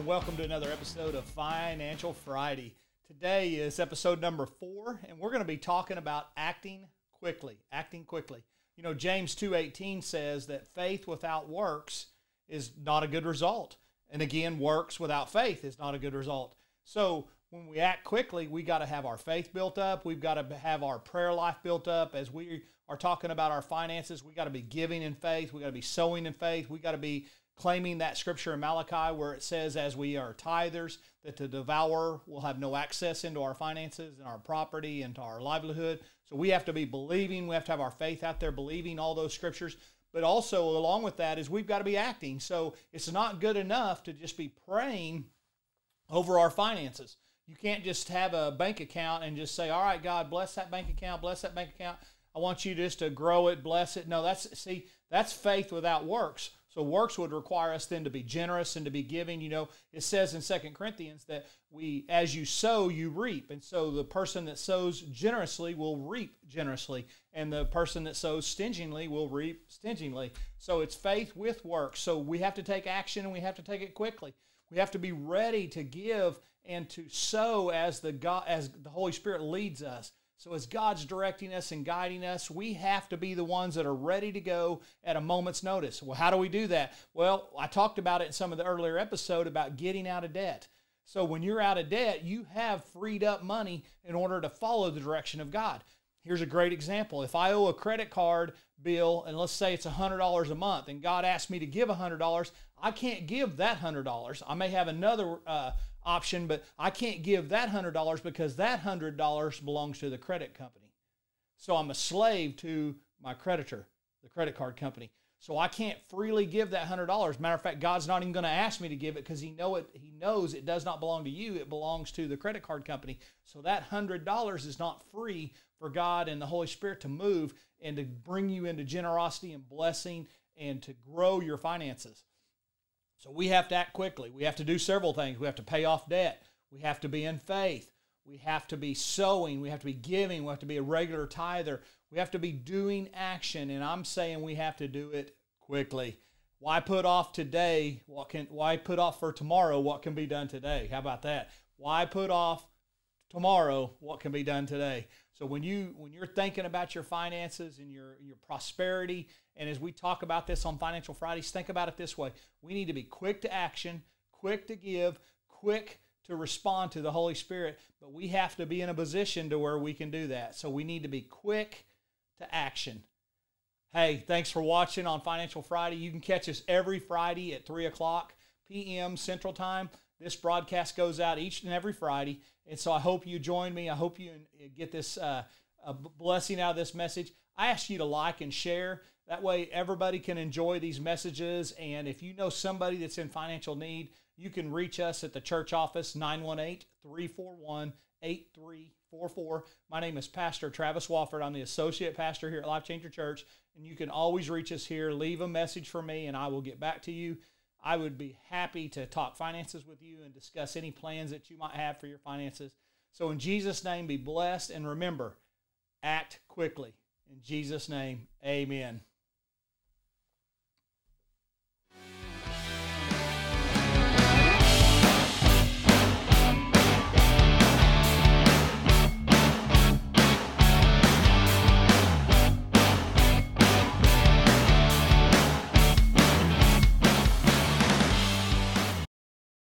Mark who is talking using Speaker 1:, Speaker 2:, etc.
Speaker 1: And welcome to another episode of Financial Friday. Today is episode number four, and we're going to be talking about acting quickly. Acting quickly. You know, James 2.18 says that faith without works is not a good result. And again, works without faith is not a good result. So when we act quickly, we got to have our faith built up. We've got to have our prayer life built up. As we are talking about our finances, we got to be giving in faith. We got to be sowing in faith. We got to be claiming that scripture in Malachi where it says, as we are tithers, that the devourer will have no access into our finances and our property and to our livelihood. So we have to be believing. We have to have our faith out there, believing all those scriptures. But also, along with that, is we've got to be acting. So it's not good enough to just be praying over our finances. You can't just have a bank account and just say, "All right, God, bless that bank account, bless that bank account. I want you just to grow it, bless it." No, that's see, that's faith without works. So works would require us then to be generous and to be giving. You know, it says in Second Corinthians that we, as you sow, you reap. And so the person that sows generously will reap generously, and the person that sows stingingly will reap stingingly. So it's faith with works. So we have to take action and we have to take it quickly. We have to be ready to give and to sow as the God, as the Holy Spirit leads us. So, as God's directing us and guiding us, we have to be the ones that are ready to go at a moment's notice. Well, how do we do that? Well, I talked about it in some of the earlier episode about getting out of debt. So, when you're out of debt, you have freed up money in order to follow the direction of God. Here's a great example. If I owe a credit card bill, and let's say it's $100 a month, and God asked me to give $100, I can't give that $100. I may have another uh, option, but I can't give that $100 because that $100 belongs to the credit company. So I'm a slave to my creditor, the credit card company. So I can't freely give that $100. Matter of fact, God's not even going to ask me to give it because he know it he knows it does not belong to you, it belongs to the credit card company. So that $100 is not free for God and the Holy Spirit to move and to bring you into generosity and blessing and to grow your finances. So we have to act quickly. We have to do several things. We have to pay off debt. We have to be in faith. We have to be sowing. We have to be giving. We have to be a regular tither. We have to be doing action. And I'm saying we have to do it quickly. Why put off today? What can why put off for tomorrow what can be done today? How about that? Why put off tomorrow what can be done today? So when you when you're thinking about your finances and your your prosperity, and as we talk about this on Financial Fridays, think about it this way: we need to be quick to action, quick to give, quick to respond to the Holy Spirit, but we have to be in a position to where we can do that. So we need to be quick to action. Hey, thanks for watching on Financial Friday. You can catch us every Friday at 3 o'clock p.m. Central Time. This broadcast goes out each and every Friday. And so I hope you join me. I hope you get this uh, blessing out of this message. I ask you to like and share. That way, everybody can enjoy these messages. And if you know somebody that's in financial need, you can reach us at the church office, 918 341 8344. My name is Pastor Travis Wofford. I'm the associate pastor here at Life Changer Church. And you can always reach us here. Leave a message for me, and I will get back to you. I would be happy to talk finances with you and discuss any plans that you might have for your finances. So, in Jesus' name, be blessed and remember, act quickly. In Jesus' name, amen.